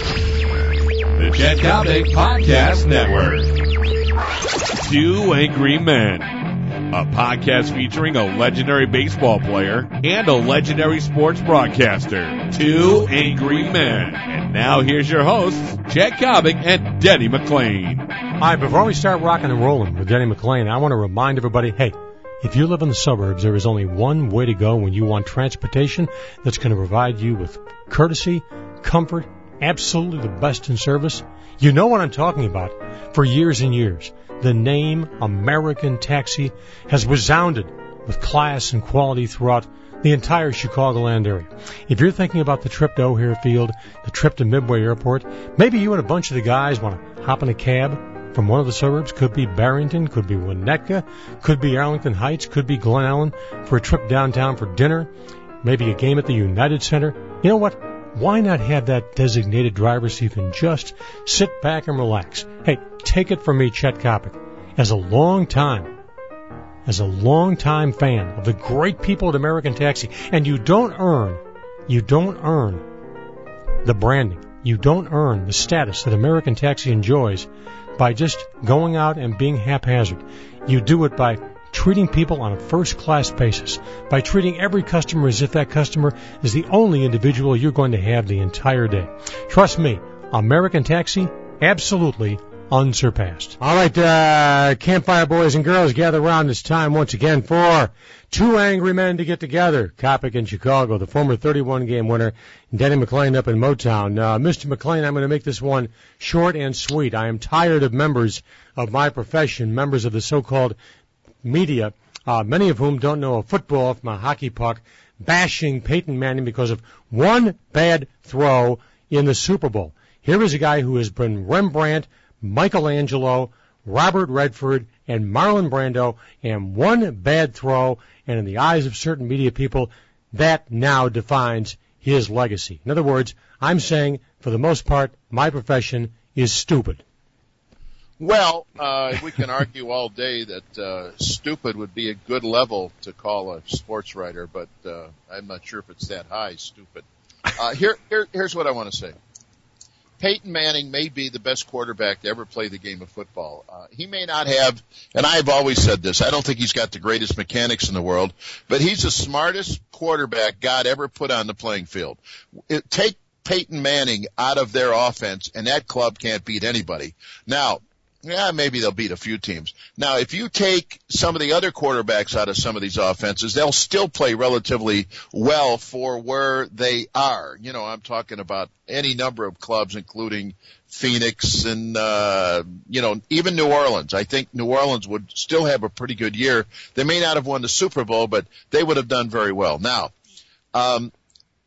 The Chet Coppock Podcast Network. Two Angry Men. A podcast featuring a legendary baseball player and a legendary sports broadcaster. Two Angry Men. And now here's your hosts, Chet Coppock and Denny McLain. All right, before we start rocking and rolling with Denny McLain, I want to remind everybody, hey, if you live in the suburbs, there is only one way to go when you want transportation that's going to provide you with courtesy, comfort, absolutely the best in service. You know what I'm talking about. For years and years, the name American Taxi has resounded with class and quality throughout the entire Chicagoland area. If you're thinking about the trip to O'Hare Field, the trip to Midway Airport, maybe you and a bunch of the guys want to hop in a cab from one of the suburbs, could be Barrington, could be Winnetka, could be Arlington Heights, could be Glen Ellyn, for a trip downtown for dinner, maybe a game at the United Center. You know what? Why not have that designated driver so you can just sit back and relax? Hey, take it from me, Chet Coppock. As a long time, as a long time fan of the great people at American Taxi, and you don't earn, you don't earn the branding, you don't earn the status that American Taxi enjoys by just going out and being haphazard. You do it by treating people on a first class basis, by treating every customer as if that customer is the only individual you're going to have the entire day. Trust me, American Taxi, absolutely unsurpassed. All right, uh, campfire boys and girls, gather around this time once again for two angry men to get together. Coppock in Chicago, the former 31 game winner, Denny McLain up in Motown. Uh, Mr. McLain, I'm going to make this one short and sweet. I am tired of members of my profession, members of the so-called media, uh, many of whom don't know a football from a hockey puck, bashing Peyton Manning because of one bad throw in the Super Bowl. Here is a guy who has been Rembrandt, Michelangelo, Robert Redford, and Marlon Brando, and one bad throw, and in the eyes of certain media people, that now defines his legacy. In other words, I'm saying, for the most part, my profession is stupid. Well, uh, we can argue all day that uh, stupid would be a good level to call a sports writer, but uh, I'm not sure if it's that high. Stupid. Uh, here, here, here's what I want to say. Peyton Manning may be the best quarterback to ever play the game of football. Uh, he may not have, and I've always said this, I don't think he's got the greatest mechanics in the world, but he's the smartest quarterback God ever put on the playing field. It, take Peyton Manning out of their offense, and that club can't beat anybody. Now, yeah, maybe they'll beat a few teams. Now, if you take some of the other quarterbacks out of some of these offenses, they'll still play relatively well for where they are. You know, I'm talking about any number of clubs, including Phoenix and, uh, you know, even New Orleans. I think New Orleans would still have a pretty good year. They may not have won the Super Bowl, but they would have done very well. Now, um,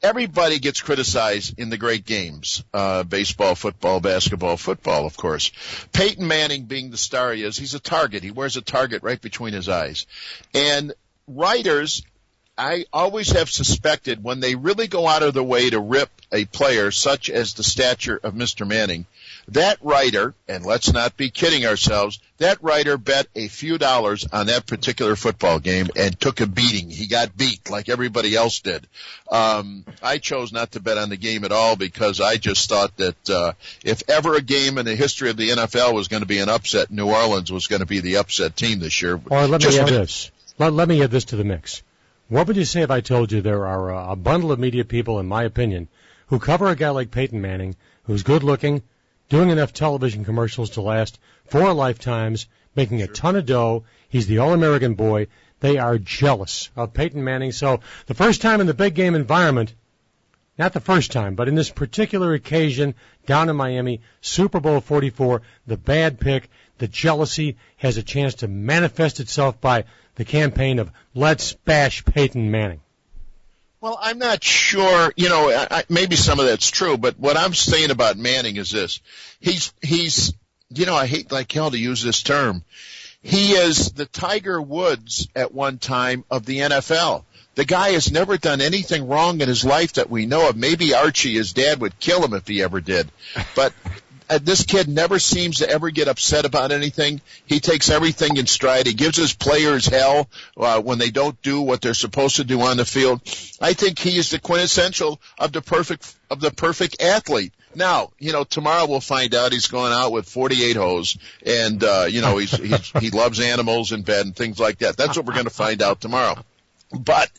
everybody gets criticized in the great games, uh, baseball, football, basketball, football, of course. Peyton Manning being the star he is, he's a target. He wears a target right between his eyes. And writers, I always have suspected when they really go out of their way to rip a player such as the stature of Mr. Manning, that writer, and let's not be kidding ourselves, that writer bet a few dollars on that particular football game and took a beating. He got beat like everybody else did. Um, I chose not to bet on the game at all because I just thought that uh, if ever a game in the history of the NFL was going to be an upset, New Orleans was going to be the upset team this year. Or let Just me add with- this. Let, let me add this to the mix. What would you say if I told you there are a, a bundle of media people, in my opinion, who cover a guy like Peyton Manning, who's good looking, doing enough television commercials to last four lifetimes, making a ton of dough. He's the All-American boy. They are jealous of Peyton Manning. So the first time in the big game environment, not the first time, but in this particular occasion down in Miami, Super Bowl 44, the bad pick, the jealousy has a chance to manifest itself by the campaign of let's bash Peyton Manning. Well, I'm not sure. You know, I, I, maybe some of that's true, but what I'm saying about Manning is this: he's he's. You know, I hate like hell to use this term. He is the Tiger Woods at one time of the NFL. The guy has never done anything wrong in his life that we know of. Maybe Archie, his dad, would kill him if he ever did. But this kid never seems to ever get upset about anything. He takes everything in stride. He gives his players hell uh, when they don't do what they're supposed to do on the field. I think he is the quintessential of the perfect of the perfect athlete. Now, you know, tomorrow we'll find out he's going out with 48 hoes and, uh, you know, he's, he's, he loves animals in bed and things like that. That's what we're going to find out tomorrow. But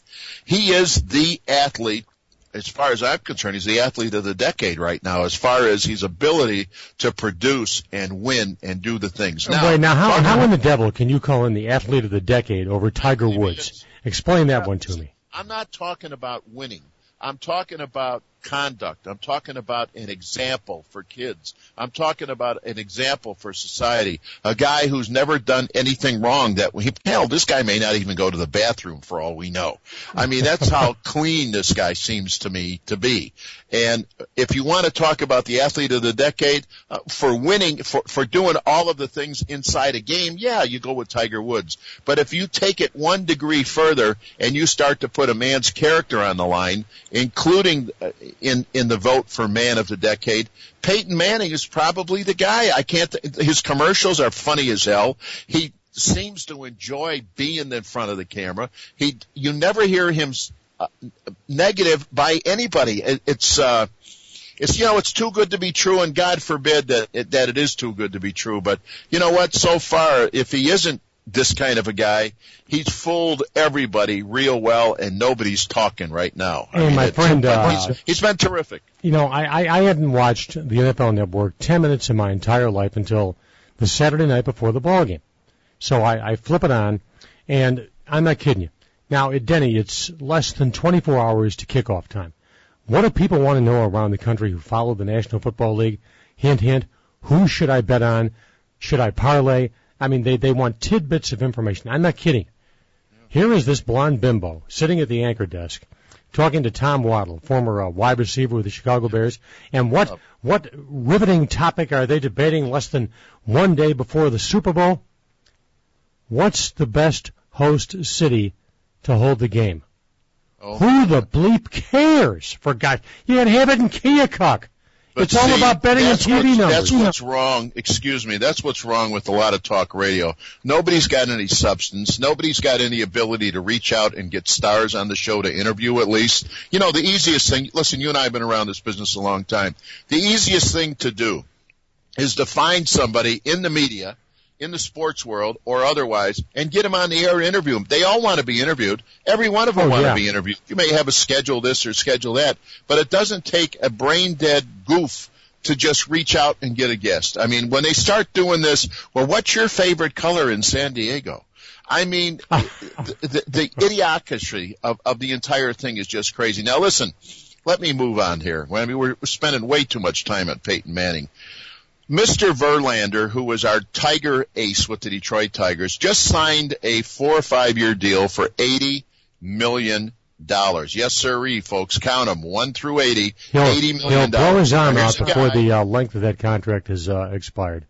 he is the athlete as far as I'm concerned, he's the athlete of the decade right now, as far as his ability to produce and win and do the things. Now, Wait, now how, how in the devil can you call him the athlete of the decade over Tiger Woods? Explain that one to me. I'm not talking about winning. I'm talking about conduct. I'm talking about an example for kids. I'm talking about an example for society. A guy who's never done anything wrong that he, hell, this guy may not even go to the bathroom for all we know. I mean, that's how clean this guy seems to me to be. And if you want to talk about the athlete of the decade, uh, for winning, for, for doing all of the things inside a game, yeah, you go with Tiger Woods. But if you take it one degree further and you start to put a man's character on the line, including uh, in in the vote for man of the decade. Peyton Manning is probably the guy. I can't. His commercials are funny as hell. He seems to enjoy being in front of the camera. He you never hear him uh, negative by anybody. It, it's uh it's you know it's too good to be true and god forbid that it, that it is too good to be true but you know what so far if he isn't this kind of a guy. He's fooled everybody real well, and nobody's talking right now. Hey, mean, my friend, uh, he's, he's been terrific. You know, I, I, I hadn't watched the NFL Network ten minutes in my entire life until the Saturday night before the ball game. So I, I flip it on, and I'm not kidding you. Now, at Denny, it's less than 24 hours to kickoff time. What do people want to know around the country who follow the National Football League? Hint, hint. Who should I bet on? Should I parlay? I mean, they, they want tidbits of information. I'm not kidding. Here is this blonde bimbo sitting at the anchor desk talking to Tom Waddle, former uh, wide receiver with the Chicago Bears. And what, what riveting topic are they debating less than one day before the Super Bowl? What's the best host city to hold the game? Oh. Who the bleep cares? For God, you can have it in Keokuk. But it's see, all about betting and TV numbers. That's what's wrong. Excuse me. That's what's wrong with a lot of talk radio. Nobody's got any substance. Nobody's got any ability to reach out and get stars on the show to interview at least. You know, the easiest thing, listen, you and I have been around this business a long time. The easiest thing to do is to find somebody in the media in the sports world or otherwise and get them on the air interview them. They all want to be interviewed. Every one of them oh, want yeah. to be interviewed. You may have a schedule this or schedule that, but it doesn't take a brain dead goof to just reach out and get a guest. I mean, when they start doing this, well, what's your favorite color in San Diego? I mean, the, the, the idiocracy of, of the entire thing is just crazy. Now listen, let me move on here. I mean, we're spending way too much time on Peyton Manning. Mr. Verlander, who was our Tiger ace with the Detroit Tigers, just signed a four or five year deal for eighty million dollars. Yes, sirree, folks. Count them, one through eighty. He'll, eighty million dollars. He'll blow his arm out before the uh, length of that contract has uh, expired.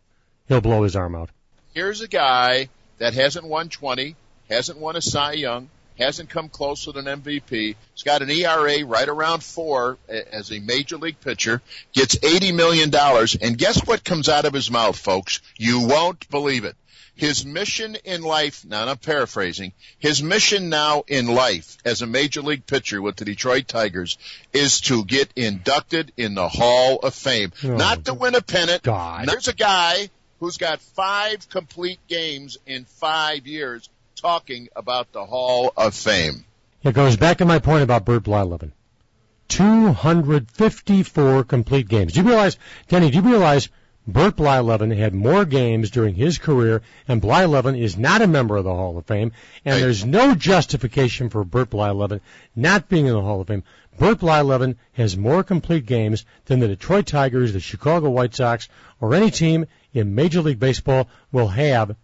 He'll blow his arm out. Here's a guy that hasn't won twenty, hasn't won a Cy Young, hasn't come close with an MVP. He's got an ERA right around four as a major league pitcher, gets $80 million, and guess what comes out of his mouth, folks? You won't believe it. His mission in life, now I'm paraphrasing, his mission now in life as a major league pitcher with the Detroit Tigers is to get inducted in the Hall of Fame. Oh, Not to win a pennant. God. There's a guy who's got five complete games in five years talking about the Hall of Fame. It goes back to my point about Bert Blyleven. 254 complete games. Do you realize, Denny, do you realize Bert Blyleven had more games during his career, and Blyleven is not a member of the Hall of Fame, and there's no justification for Bert Blyleven not being in the Hall of Fame. Bert Blyleven has more complete games than the Detroit Tigers, the Chicago White Sox, or any team in Major League Baseball will have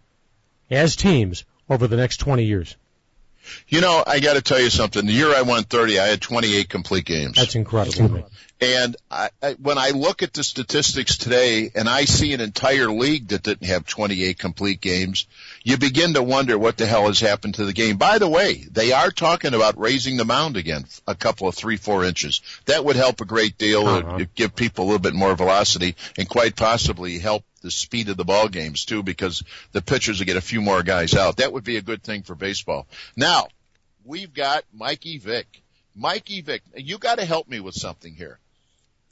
as teams over the next 20 years. You know, I got to tell you something. The year I won 30, I had 28 complete games. That's incredible. And I, I, when I look at the statistics today and I see an entire league that didn't have 28 complete games, you begin to wonder what the hell has happened to the game. By the way, they are talking about raising the mound again, a couple of three, four inches. That would help a great deal. Uh-huh. Give people a little bit more velocity and quite possibly help the speed of the ball games too because the pitchers will get a few more guys out. That would be a good thing for baseball. Now, we've got Mikey Vick. Mikey Vick, you got to help me with something here.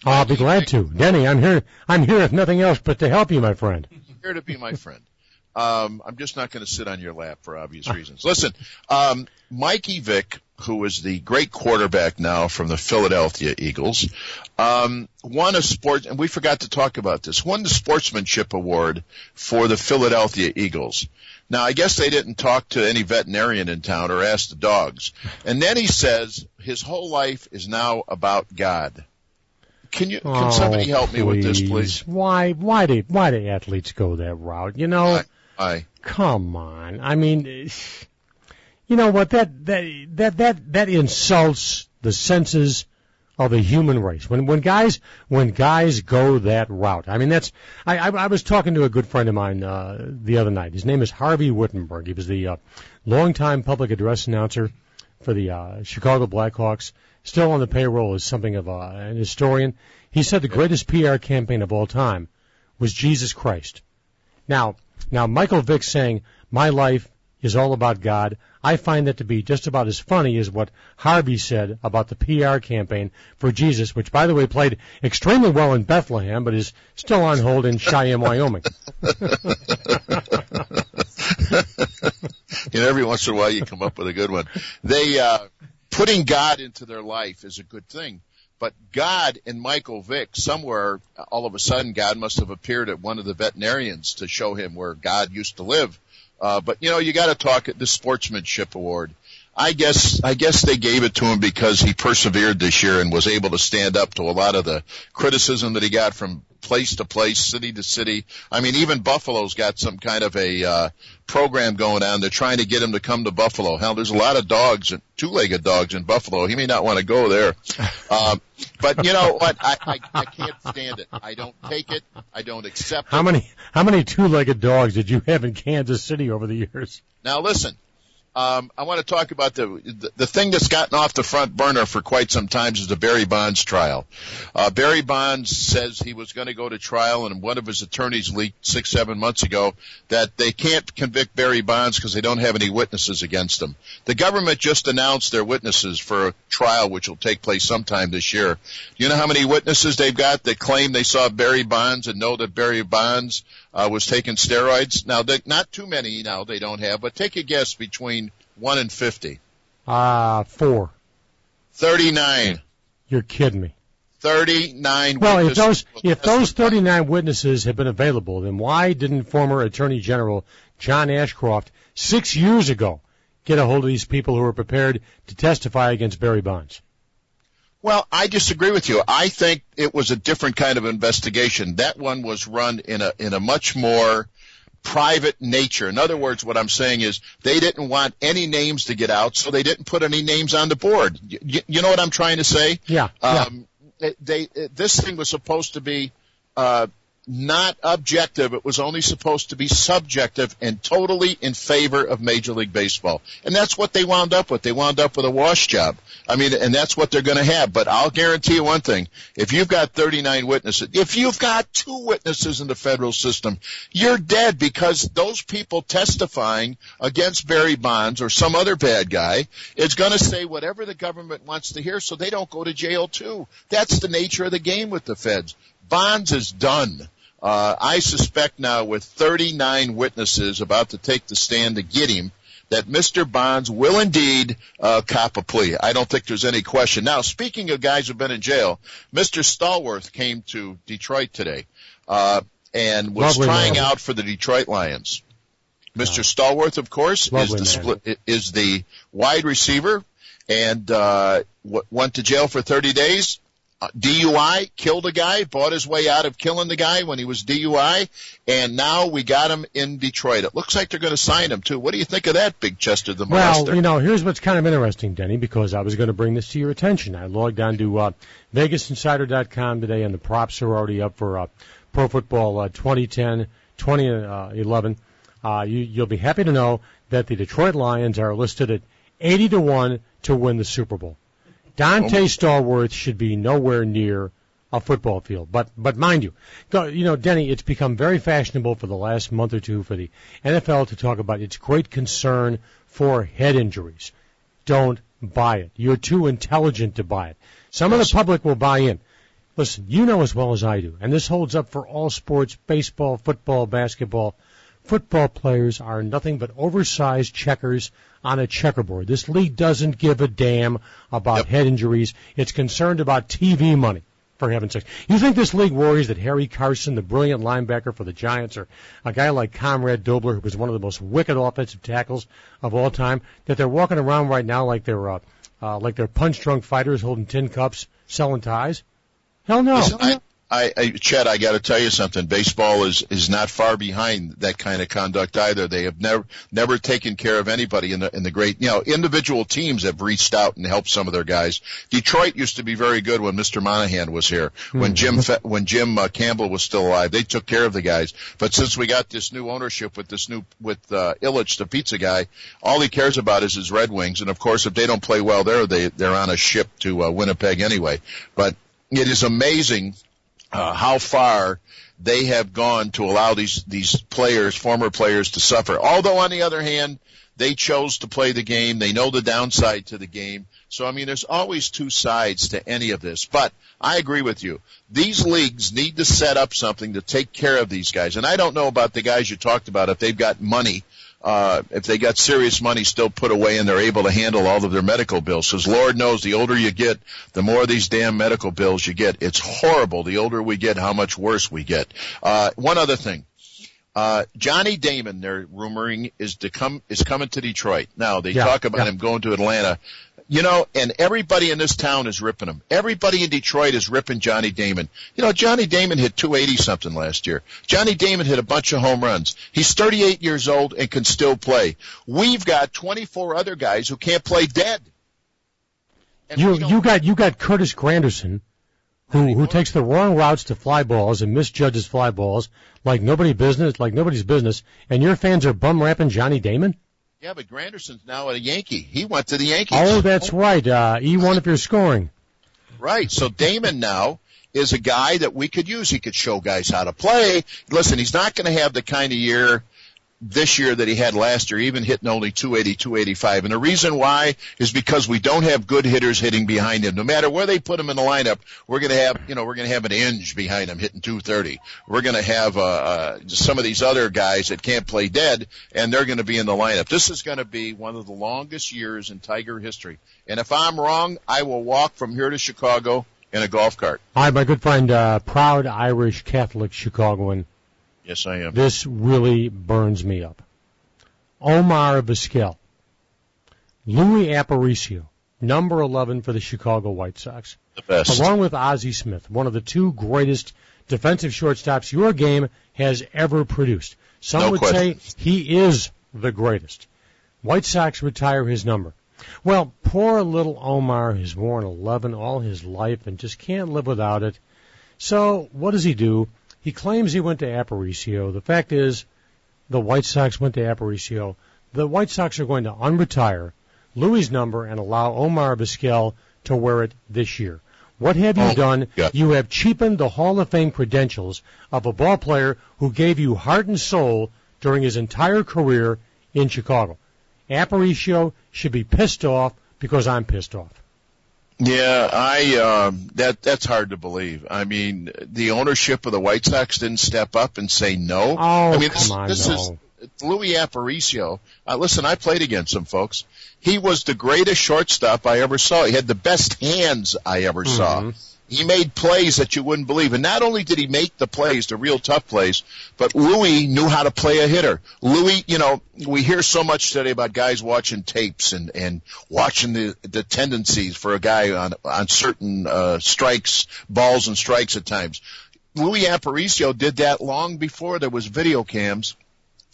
Oh, I'll be glad Vick. to. Denny, I'm here, I'm here if nothing else but to help you, my friend. Here to be my friend. Um, I'm just not going to sit on your lap for obvious reasons. Listen, um, Mikey Vick, who is the great quarterback now from the Philadelphia Eagles, um, won a sport, and we forgot to talk about this, won the sportsmanship award for the Philadelphia Eagles. Now, I guess they didn't talk to any veterinarian in town or ask the dogs. And then he says his whole life is now about God. Can you? Can oh, somebody help me with this, please? Why? Why do why do athletes go that route? You know. I, I. Come on. I mean, you know what? That that that that that insults the senses of the human race. When when guys when guys go that route, I mean that's. I I, I was talking to a good friend of mine uh, the other night. His name is Harvey Wittenberg. He was the uh, longtime public address announcer for the uh, Chicago Blackhawks. Still on the payroll as something of a, an historian. He said the greatest PR campaign of all time was Jesus Christ. Now now, Michael Vick saying, my life is all about God, I find that to be just about as funny as what Harvey said about the PR campaign for Jesus, which, by the way, played extremely well in Bethlehem, but is still on hold in Cheyenne, Wyoming. know, every once in a while you come up with a good one. They, uh, putting God into their life is a good thing. But God and Michael Vick, somewhere, all of a sudden, God must have appeared at one of the veterinarians to show him where God used to live. Uh, but you know, you got to talk at the Sportsmanship Award. I guess I guess they gave it to him because he persevered this year and was able to stand up to a lot of the criticism that he got from place to place, city to city. I mean, even Buffalo's got some kind of a uh, program going on. They're trying to get him to come to Buffalo. Hell, there's a lot of dogs, two-legged dogs in Buffalo. He may not want to go there. Um, but you know what? I, I I can't stand it. I don't take it. I don't accept how it. many how many two-legged dogs did you have in Kansas City over the years? Now listen, um, I want to talk about the, the, thing that's gotten off the front burner for quite some time is the Barry Bonds trial. Uh, Barry Bonds says he was going to go to trial, and one of his attorneys leaked six seven months ago that they can't convict Barry Bonds because they don't have any witnesses against him. The government just announced their witnesses for a trial which will take place sometime this year. Do you know how many witnesses they've got that claim they saw Barry Bonds and know that Barry Bonds uh, was taking steroids. Now, not too many now they don't have, but take a guess between 1 and 50. Ah, uh, 4. 39. You're kidding me. 39 well, if those if those 39 witnesses had been available, then why didn't former Attorney General John Ashcroft six years ago get a hold of these people who were prepared to testify against Barry Bonds? Well, I disagree with you. I think it was a different kind of investigation. That one was run in a in a much more private nature. In other words, what I'm saying is they didn't want any names to get out, so they didn't put any names on the board. You, you know what I'm trying to say? Yeah. Um, yeah. They, they this thing was supposed to be uh, not objective. It was only supposed to be subjective and totally in favor of Major League Baseball. And that's what they wound up with. They wound up with a wash job. I mean, and that's what they're going to have. But I'll guarantee you one thing. If you've got 39 witnesses, if you've got two witnesses in the federal system, you're dead because those people testifying against Barry Bonds or some other bad guy is going to say whatever the government wants to hear so they don't go to jail too. That's the nature of the game with the feds. Bonds is done. Uh, I suspect now with 39 witnesses about to take the stand to get him that Mr. Bonds will indeed uh, cop a plea. I don't think there's any question. Now, speaking of guys who've been in jail, Mr. Stallworth came to Detroit today uh, and was Lovely trying man. out for the Detroit Lions. Mr. Stallworth, of course, is the split, is the wide receiver and uh, w- went to jail for 30 days DUI, killed a guy, bought his way out of killing the guy when he was DUI, and now we got him in Detroit. It looks like they're going to sign him too. What do you think of that, Big Chester the Well, molester? you know, here's what's kind of interesting, Denny, because I was going to bring this to your attention. I logged on to uh, VegasInsider.com today, and the props are already up for uh, Pro Football uh, 2010, 2011. Uh, you, you'll be happy to know that the Detroit Lions are listed at 80 to 1 to win the Super Bowl. Dante oh Stallworth should be nowhere near a football field. But but mind you, you know, Denny, it's become very fashionable for the last month or two for the NFL to talk about its great concern for head injuries. Don't buy it. You're too intelligent to buy it. Some of the public will buy in. Listen, you know as well as I do, and this holds up for all sports, baseball, football, basketball. Football players are nothing but oversized checkers on a checkerboard. This league doesn't give a damn about Yep. head injuries. It's concerned about TV money, for heaven's sake. You think this league worries that Harry Carson, the brilliant linebacker for the Giants, or a guy like Conrad Dobler, who was one of the most wicked offensive tackles of all time, that they're walking around right now like they're, uh, uh, like they're punch-drunk fighters holding tin cups, selling ties? Hell no. Listen, I, I, I, Chet, I got to tell you something. Baseball is is not far behind that kind of conduct either. They have never never taken care of anybody in the in the great. You know, individual teams have reached out and helped some of their guys. Detroit used to be very good when Mr. Monaghan was here. When Jim when Jim uh, Campbell was still alive, they took care of the guys. But since we got this new ownership with this new with uh, Ilitch, the pizza guy, all he cares about is his Red Wings. And of course, if they don't play well there, they they're on a ship to uh, Winnipeg anyway. But it is amazing uh, how far they have gone to allow these these players, former players, to suffer. Although on the other hand, they chose to play the game. They know the downside to the game. So I mean, there's always two sides to any of this. But I agree with you. These leagues need to set up something to take care of these guys. And I don't know about the guys you talked about if they've got money. Uh, if they got serious money still put away and they're able to handle all of their medical bills. Because Lord knows the older you get, the more of these damn medical bills you get. It's horrible. The older we get, how much worse we get. Uh, one other thing. Uh, Johnny Damon, they're rumoring, is to come, is coming to Detroit. Now, they Yeah, talk about yeah. him going to Atlanta. You know, and everybody in this town is ripping him. Everybody in Detroit is ripping Johnny Damon. You know, Johnny Damon hit 280 something last year. Johnny Damon hit a bunch of home runs. He's 38 years old and can still play. We've got 24 other guys who can't play dead. And You you got you got Curtis Granderson, who who takes the wrong routes to fly balls and misjudges fly balls like nobody business like nobody's business, and your fans are bum rapping Johnny Damon. Yeah, but Granderson's now a Yankee. He went to the Yankees. Oh, that's right. Uh, E1 if you're scoring. Right. So Damon now is a guy that we could use. He could show guys how to play. Listen, he's not going to have the kind of year this year that he had last year, even hitting only 280, 285. And the reason why is because we don't have good hitters hitting behind him. No matter where they put him in the lineup, we're going to have, you know, we're going to have an Inge behind him hitting 230. We're going to have, uh, uh, some of these other guys that can't play dead and they're going to be in the lineup. This is going to be one of the longest years in Tiger history. And if I'm wrong, I will walk from here to Chicago in a golf cart. Hi, my good friend, uh, proud Irish Catholic Chicagoan. Yes, I am. This really burns me up. Omar Vizquel, Louis Aparicio, number 11 for the Chicago White Sox. The best. along with Ozzie Smith, one of the two greatest defensive shortstops your game has ever produced. Some No would question. say he is the greatest. White Sox retire his number. Well, poor little Omar has worn 11 all his life and just can't live without it. So what does he do? He claims he went to Aparicio. The fact is, the White Sox went to Aparicio. The White Sox are going to unretire Louis' number and allow Omar Vizquel to wear it this year. What have you Oh, done? yeah. You have cheapened the Hall of Fame credentials of a ball player who gave you heart and soul during his entire career in Chicago. Aparicio should be pissed off because I'm pissed off. Yeah, I um that that's hard to believe. I mean, the ownership of the White Sox didn't step up and say no. Oh, I mean, this, on, this no. is Louis Aparicio. Uh, listen, I played against him, folks. He was the greatest shortstop I ever saw. He had the best hands I ever saw. He made plays that you wouldn't believe. And not only did he make the plays, the real tough plays, but Louis knew how to play a hitter. Louis, you know, we hear so much today about guys watching tapes and, and watching the, the tendencies for a guy on, on certain, uh, strikes, balls and strikes at times. Louis Aparicio did that long before there was video cams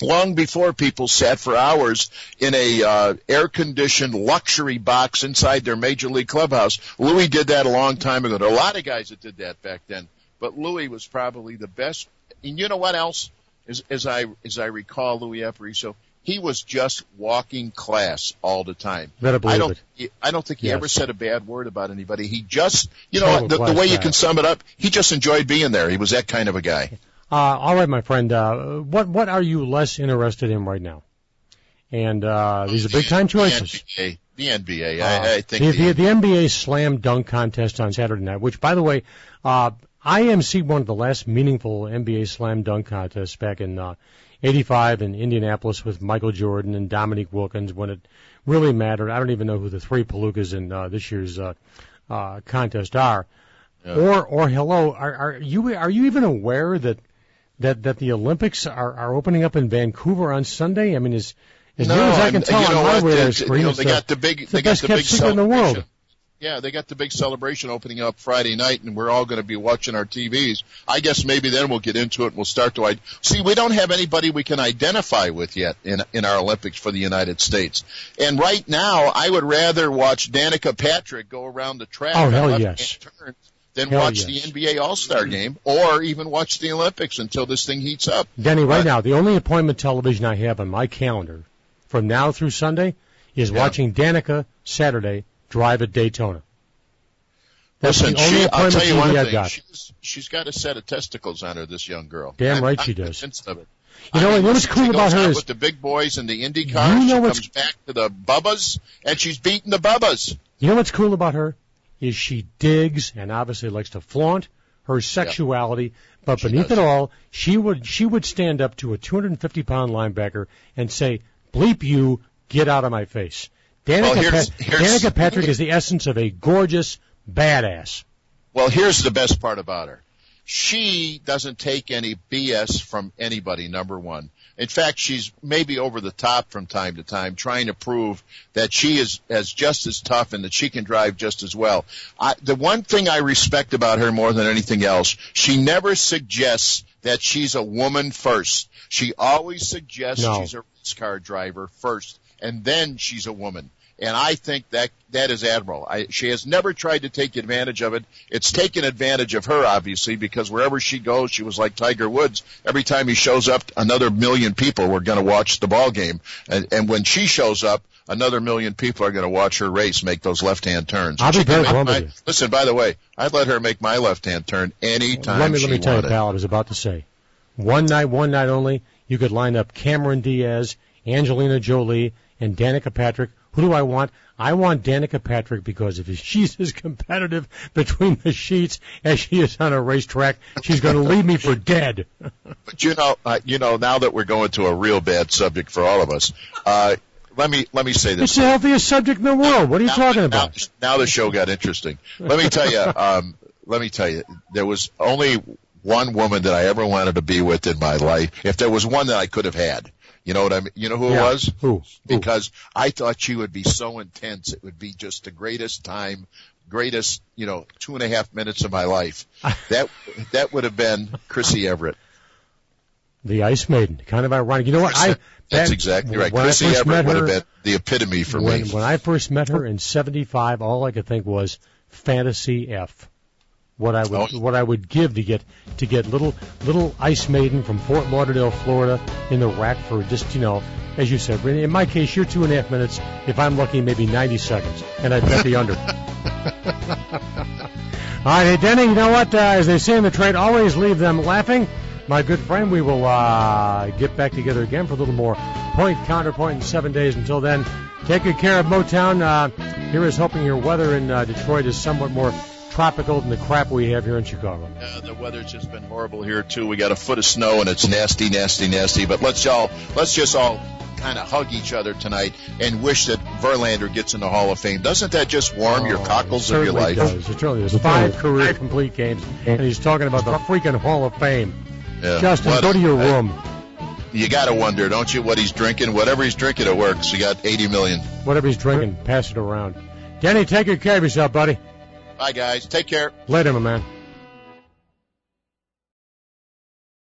long before people sat for hours in a uh, air-conditioned luxury box inside their major league clubhouse. Louis did that a long time ago. There are a lot of guys that did that back then, but Louis was probably the best. And you know what else? As, as I as I recall, Louis Aparicio, he was just walking class all the time. Better believe I don't. it. I don't think he Yes. ever said a bad word about anybody. He just, you know, the, the way you can sum it up, he just enjoyed being there. He was that kind of a guy. Uh, all right, my friend. Uh, what what are you less interested in right now? And uh, these are big time choices. The NBA. The NBA. Uh, I, I think the, the, the, the NBA slam dunk contest on Saturday night, which, by the way, uh, I emceed one of the last meaningful NBA slam dunk contests back in uh, '85 in Indianapolis with Michael Jordan and Dominique Wilkins when it really mattered. I don't even know who the three Palookas in uh, this year's uh, uh, contest are. Yeah. Or or hello, are, are you are you even aware that that that the Olympics are, are opening up in Vancouver on Sunday? I mean, as as near as I can and tell you on know my what? radar They- screen, you know, they the- got the big, it's the they got the big secret in the world. Yeah, they got the big celebration opening up Friday night, and we're all going to be watching our TVs. I guess maybe then we'll get into it and we'll start to I- see. We don't have anybody we can identify with yet in in our Olympics for the United States. And right now, I would rather watch Danica Patrick go around the track Oh, hell yes. turns than Hell watch yes. the NBA All Star mm-hmm. game or even watch the Olympics until this thing heats up. Denny, right But- now, the only appointment television I have on my calendar from now through Sunday is Yeah. watching Danica Saturday drive at Daytona. That's Listen, the only she, I'll appointment tell you one I've thing. got. She's, she's got a set of testicles on her, this young girl. Damn I'm- right I'm she does. of it. You know, I mean, and what's cool about her is- with the big boys in the Indy cars. You know she comes back to the Bubbas, and she's beating the Bubbas. You know what's cool about her is she digs and obviously likes to flaunt her sexuality, but She beneath does. it all, she would she would stand up to a 250 pound linebacker and say, "Bleep you, get out of my face." Danica, Well, here's- Pat- here's- Danica Patrick is the essence of a gorgeous badass. Well, here's the best part about her. She doesn't take any BS from anybody, number one. In fact, she's maybe over the top from time to time, trying to prove that she is as just as tough and that she can drive just as well. I, the one thing I respect about her more than anything else, she never suggests that she's a woman first. She always suggests No. she's a race car driver first, and then she's a woman. And I think that that is admirable. I, she has never tried to take advantage of it. It's taken advantage of her, obviously, because wherever she goes, she was like Tiger Woods. Every time he shows up, another million people were going to watch the ball game. And, and when she shows up, another million people are going to watch her race make those left-hand turns. I'll be very blunt my- you. Listen, by the way, I'd let her make my left-hand turn anytime let me let me tell you, wanted. pal. I was about to say, one night, one night only. You could line up Cameron Diaz, Angelina Jolie, and Danica Patrick. Who do I want? I want Danica Patrick because if she's as competitive between the sheets as she is on a racetrack, she's going to leave me for dead. But you know, uh, you know, now that we're going to a real bad subject for all of us, uh, let me let me say this. It's the healthiest subject in the world. What are you now, talking now- about? Now, the show got interesting. Let me tell you. Um, let me tell you. There was only one woman that I ever wanted to be with in my life. If there was one that I could have had, you know what I mean? You know who Yeah. it was? Who? Who? Because I thought she would be so intense. It would be just the greatest time, greatest, you know, two and a half minutes of my life. that that would have been Chrissy Everett. The Ice Maiden. Kind of ironic. You know what? I That's that- exactly right. Chrissy Everett met would have been the epitome for when, me. when I first met her in '75, all I could think was fantasy F. What I would Oh. what I would give to get to get little little Ice Maiden from Fort Lauderdale, Florida, in the rack for just you know, as you said. In my case, you're two and a half minutes. If I'm lucky, maybe 90 seconds, and I'd bet the under. all right, hey Denny, you know what? Uh, as they say in the trade, always leave them laughing. My good friend, we will uh, get back together again for a little more point counterpoint in seven days. Until then, take good care of Motown. Uh, here is hoping your weather in uh, Detroit is somewhat more tropical than the crap we have here in Chicago. Uh, the weather's just been horrible here too. We got a foot of snow and it's nasty, nasty, nasty. But let's all let's just all kind of hug each other tonight and wish that Verlander gets in the Hall of Fame. Doesn't that just warm your Oh, cockles of your certainly life? Does. It certainly does. Five career complete games, and he's talking about the freaking Hall of Fame. Yeah. Justin, What- go to your room. You got to wonder, don't you, what he's drinking? Whatever he's drinking, it works. You got 80 million. Whatever he's drinking, pass it around. Danny, take good care of yourself, buddy. Bye, guys. Take care. Later, my man.